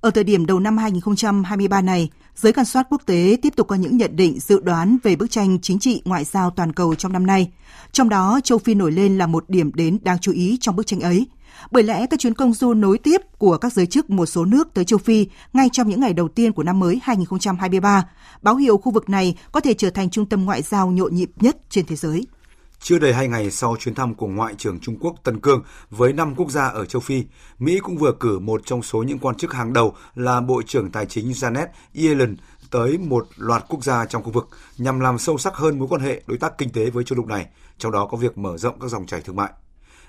ở thời điểm đầu năm 2023 này, giới quan sát quốc tế tiếp tục có những nhận định dự đoán về bức tranh chính trị ngoại giao toàn cầu trong năm nay. Trong đó, châu Phi nổi lên là một điểm đến đáng chú ý trong bức tranh ấy. Bởi lẽ các chuyến công du nối tiếp của các giới chức một số nước tới châu Phi ngay trong những ngày đầu tiên của năm mới 2023, báo hiệu khu vực này có thể trở thành trung tâm ngoại giao nhộn nhịp nhất trên thế giới. Chưa đầy hai ngày sau chuyến thăm của Ngoại trưởng Trung Quốc Tân Cương với năm quốc gia ở châu Phi, Mỹ cũng vừa cử một trong số những quan chức hàng đầu là Bộ trưởng Tài chính Janet Yellen tới một loạt quốc gia trong khu vực nhằm làm sâu sắc hơn mối quan hệ đối tác kinh tế với châu lục này, trong đó có việc mở rộng các dòng chảy thương mại.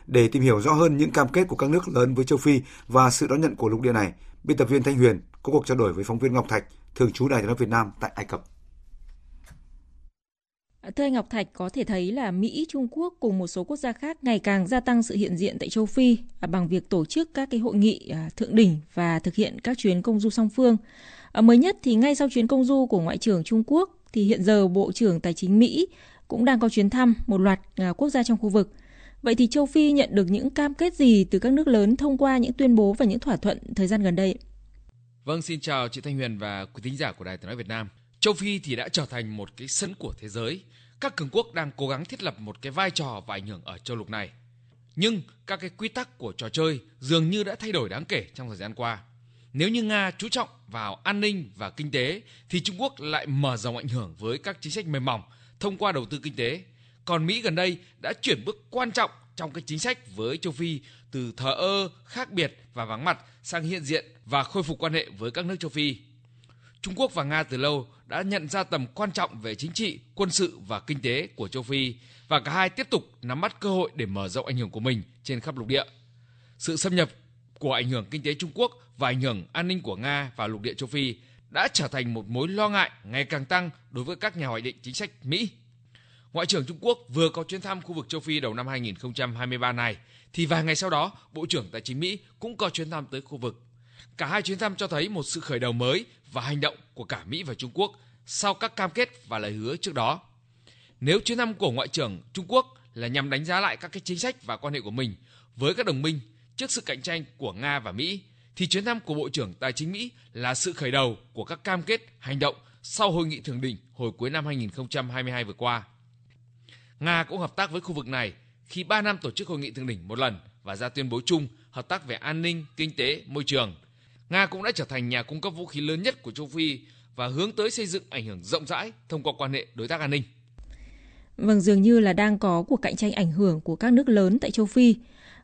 Để tìm hiểu rõ hơn những cam kết của các nước lớn với châu Phi và sự đón nhận của lục địa này, biên tập viên Thanh Huyền có cuộc trao đổi với phóng viên Ngọc Thạch, thường trú Đài tiếng nói Việt Nam tại Ai Cập. Thưa anh Ngọc Thạch, có thể thấy là Mỹ, Trung Quốc cùng một số quốc gia khác ngày càng gia tăng sự hiện diện tại châu Phi à, bằng việc tổ chức các cái hội nghị à, thượng đỉnh và thực hiện các chuyến công du song phương. À, mới nhất thì ngay sau chuyến công du của Ngoại trưởng Trung Quốc thì hiện giờ Bộ trưởng Tài chính Mỹ cũng đang có chuyến thăm một loạt quốc gia trong khu vực. Vậy thì châu Phi nhận được những cam kết gì từ các nước lớn thông qua những tuyên bố và những thỏa thuận thời gian gần đây? Vâng, xin chào chị Thanh Huyền và quý thính giả của Đài Tiếng nói Việt Nam. Châu Phi thì đã trở thành một cái sân của thế giới. Các cường quốc đang cố gắng thiết lập một cái vai trò và ảnh hưởng ở châu lục này. Nhưng các cái quy tắc của trò chơi dường như đã thay đổi đáng kể trong thời gian qua. Nếu như Nga chú trọng vào an ninh và kinh tế thì Trung Quốc lại mở rộng ảnh hưởng với các chính sách mềm mỏng thông qua đầu tư kinh tế. Còn Mỹ gần đây đã chuyển bước quan trọng trong cái chính sách với châu Phi từ thờ ơ, khác biệt và vắng mặt sang hiện diện và khôi phục quan hệ với các nước châu Phi. Trung Quốc và Nga từ lâu đã nhận ra tầm quan trọng về chính trị, quân sự và kinh tế của châu Phi và cả hai tiếp tục nắm bắt cơ hội để mở rộng ảnh hưởng của mình trên khắp lục địa. Sự xâm nhập của ảnh hưởng kinh tế Trung Quốc và ảnh hưởng an ninh của Nga vào lục địa châu Phi đã trở thành một mối lo ngại ngày càng tăng đối với các nhà hoạch định chính sách Mỹ. Ngoại trưởng Trung Quốc vừa có chuyến thăm khu vực châu Phi đầu năm 2023 này, thì vài ngày sau đó, Bộ trưởng Tài chính Mỹ cũng có chuyến thăm tới khu vực. Cả hai chuyến thăm cho thấy một sự khởi đầu mới và hành động của cả Mỹ và Trung Quốc sau các cam kết và lời hứa trước đó. Nếu chuyến thăm của Ngoại trưởng Trung Quốc là nhằm đánh giá lại các cái chính sách và quan hệ của mình với các đồng minh trước sự cạnh tranh của Nga và Mỹ, thì chuyến thăm của Bộ trưởng Tài chính Mỹ là sự khởi đầu của các cam kết hành động sau hội nghị thượng đỉnh hồi cuối năm 2022 vừa qua. Nga cũng hợp tác với khu vực này khi 3 năm tổ chức hội nghị thượng đỉnh một lần và ra tuyên bố chung hợp tác về an ninh, kinh tế, môi trường. Nga cũng đã trở thành nhà cung cấp vũ khí lớn nhất của châu Phi và hướng tới xây dựng ảnh hưởng rộng rãi thông qua quan hệ đối tác an ninh. Vâng, dường như là đang có cuộc cạnh tranh ảnh hưởng của các nước lớn tại châu Phi.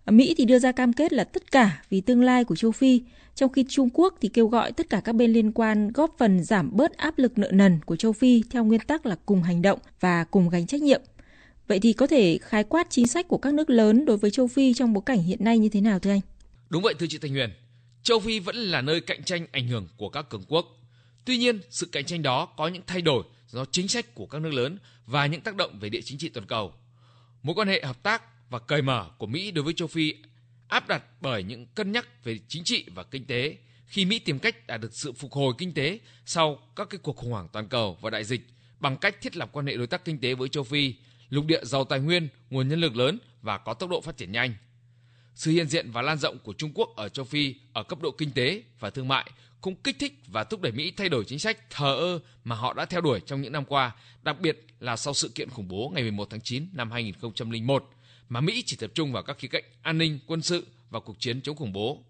Mỹ thì đưa ra cam kết là tất cả vì tương lai của châu Phi, trong khi Trung Quốc thì kêu gọi tất cả các bên liên quan góp phần giảm bớt áp lực nợ nần của châu Phi theo nguyên tắc là cùng hành động và cùng gánh trách nhiệm. Vậy thì có thể khái quát chính sách của các nước lớn đối với châu Phi trong bối cảnh hiện nay như thế nào thưa anh? Đúng vậy thưa chị Thành Huyền. Châu Phi vẫn là nơi cạnh tranh ảnh hưởng của các cường quốc. Tuy nhiên, sự cạnh tranh đó có những thay đổi do chính sách của các nước lớn và những tác động về địa chính trị toàn cầu. Mối quan hệ hợp tác và cởi mở của Mỹ đối với châu Phi áp đặt bởi những cân nhắc về chính trị và kinh tế khi Mỹ tìm cách đạt được sự phục hồi kinh tế sau các cái cuộc khủng hoảng toàn cầu và đại dịch bằng cách thiết lập quan hệ đối tác kinh tế với châu Phi lục địa giàu tài nguyên, nguồn nhân lực lớn và có tốc độ phát triển nhanh. Sự hiện diện và lan rộng của Trung Quốc ở châu Phi ở cấp độ kinh tế và thương mại cũng kích thích và thúc đẩy Mỹ thay đổi chính sách thờ ơ mà họ đã theo đuổi trong những năm qua, đặc biệt là sau sự kiện khủng bố ngày 11 tháng 9 năm 2001, mà Mỹ chỉ tập trung vào các khía cạnh an ninh, quân sự và cuộc chiến chống khủng bố.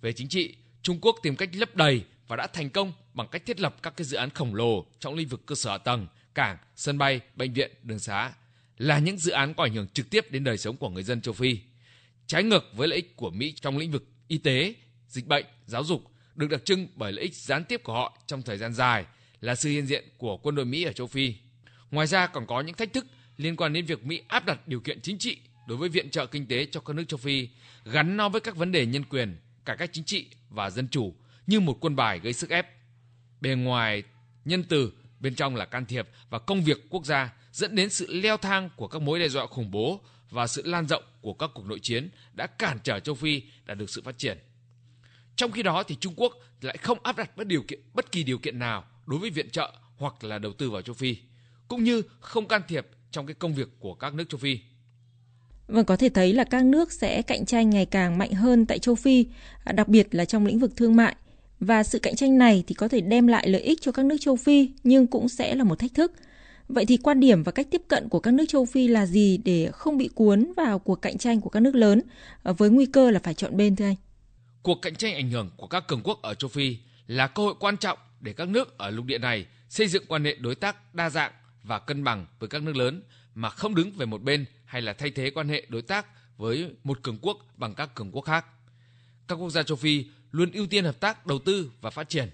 Về chính trị, Trung Quốc tìm cách lấp đầy và đã thành công bằng cách thiết lập các cái dự án khổng lồ trong lĩnh vực cơ sở hạ tầng cảng, sân bay, bệnh viện, đường xá là những dự án có ảnh hưởng trực tiếp đến đời sống của người dân châu Phi. Trái ngược với lợi ích của Mỹ trong lĩnh vực y tế, dịch bệnh, giáo dục được đặc trưng bởi lợi ích gián tiếp của họ trong thời gian dài là sự hiện diện của quân đội Mỹ ở châu Phi. Ngoài ra còn có những thách thức liên quan đến việc Mỹ áp đặt điều kiện chính trị đối với viện trợ kinh tế cho các nước châu Phi, gắn nó với các vấn đề nhân quyền, cải cách chính trị và dân chủ như một quân bài gây sức ép. Bề ngoài nhân từ bên trong là can thiệp và công việc quốc gia dẫn đến sự leo thang của các mối đe dọa khủng bố và sự lan rộng của các cuộc nội chiến đã cản trở châu Phi đạt được sự phát triển. Trong khi đó thì Trung Quốc lại không áp đặt bất điều kiện bất kỳ điều kiện nào đối với viện trợ hoặc là đầu tư vào châu Phi, cũng như không can thiệp trong cái công việc của các nước châu Phi. Vâng, có thể thấy là các nước sẽ cạnh tranh ngày càng mạnh hơn tại châu Phi, à, đặc biệt là trong lĩnh vực thương mại. Và sự cạnh tranh này thì có thể đem lại lợi ích cho các nước châu Phi, nhưng cũng sẽ là một thách thức. Vậy thì quan điểm và cách tiếp cận của các nước châu Phi là gì để không bị cuốn vào cuộc cạnh tranh của các nước lớn ờ, với nguy cơ là phải chọn bên thưa anh? Cuộc cạnh tranh ảnh hưởng của các cường quốc ở châu Phi là cơ hội quan trọng để các nước ở lục địa này xây dựng quan hệ đối tác đa dạng và cân bằng với các nước lớn mà không đứng về một bên hay là thay thế quan hệ đối tác với một cường quốc bằng các cường quốc khác. Các quốc gia châu Phi luôn ưu tiên hợp tác đầu tư và phát triển,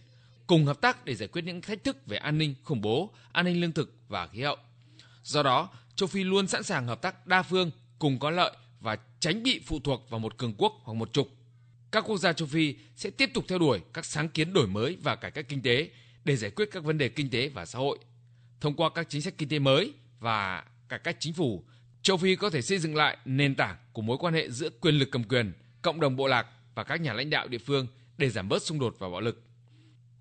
cùng hợp tác để giải quyết những thách thức về an ninh, khủng bố, an ninh lương thực và khí hậu. Do đó, châu Phi luôn sẵn sàng hợp tác đa phương cùng có lợi và tránh bị phụ thuộc vào một cường quốc hoặc một trục. Các quốc gia châu Phi sẽ tiếp tục theo đuổi các sáng kiến đổi mới và cải cách kinh tế để giải quyết các vấn đề kinh tế và xã hội. Thông qua các chính sách kinh tế mới và cải cách chính phủ, châu Phi có thể xây dựng lại nền tảng của mối quan hệ giữa quyền lực cầm quyền, cộng đồng bộ lạc và các nhà lãnh đạo địa phương để giảm bớt xung đột và bạo lực.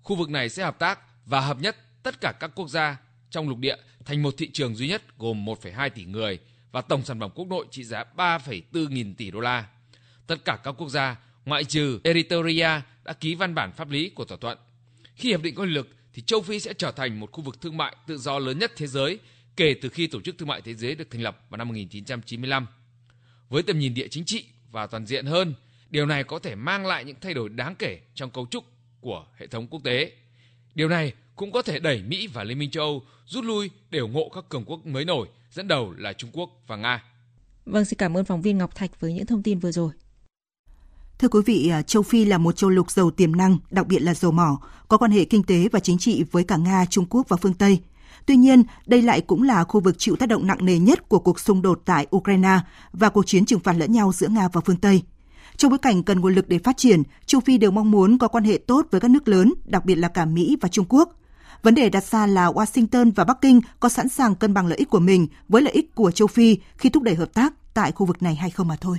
Khu vực này sẽ hợp tác và hợp nhất tất cả các quốc gia trong lục địa thành một thị trường duy nhất gồm 1,2 tỷ người và tổng sản phẩm quốc nội trị giá 3,4 nghìn tỷ đô la. Tất cả các quốc gia, ngoại trừ Eritrea, đã ký văn bản pháp lý của thỏa thuận. Khi hiệp định có hiệu lực, thì châu Phi sẽ trở thành một khu vực thương mại tự do lớn nhất thế giới kể từ khi Tổ chức Thương mại Thế giới được thành lập vào năm 1995. Với tầm nhìn địa chính trị và toàn diện hơn, điều này có thể mang lại những thay đổi đáng kể trong cấu trúc của hệ thống quốc tế. Điều này cũng có thể đẩy Mỹ và Liên minh châu Âu rút lui để ủng hộ các cường quốc mới nổi, dẫn đầu là Trung Quốc và Nga. Vâng, xin cảm ơn phóng viên Ngọc Thạch với những thông tin vừa rồi. Thưa quý vị, à, châu Phi là một châu lục giàu tiềm năng, đặc biệt là dầu mỏ, có quan hệ kinh tế và chính trị với cả Nga, Trung Quốc và phương Tây. Tuy nhiên, đây lại cũng là khu vực chịu tác động nặng nề nhất của cuộc xung đột tại Ukraine và cuộc chiến trừng phạt lẫn nhau giữa Nga và phương Tây. Trong bối cảnh cần nguồn lực để phát triển, châu Phi đều mong muốn có quan hệ tốt với các nước lớn, đặc biệt là cả Mỹ và Trung Quốc. Vấn đề đặt ra là Washington và Bắc Kinh có sẵn sàng cân bằng lợi ích của mình với lợi ích của châu Phi khi thúc đẩy hợp tác tại khu vực này hay không mà thôi.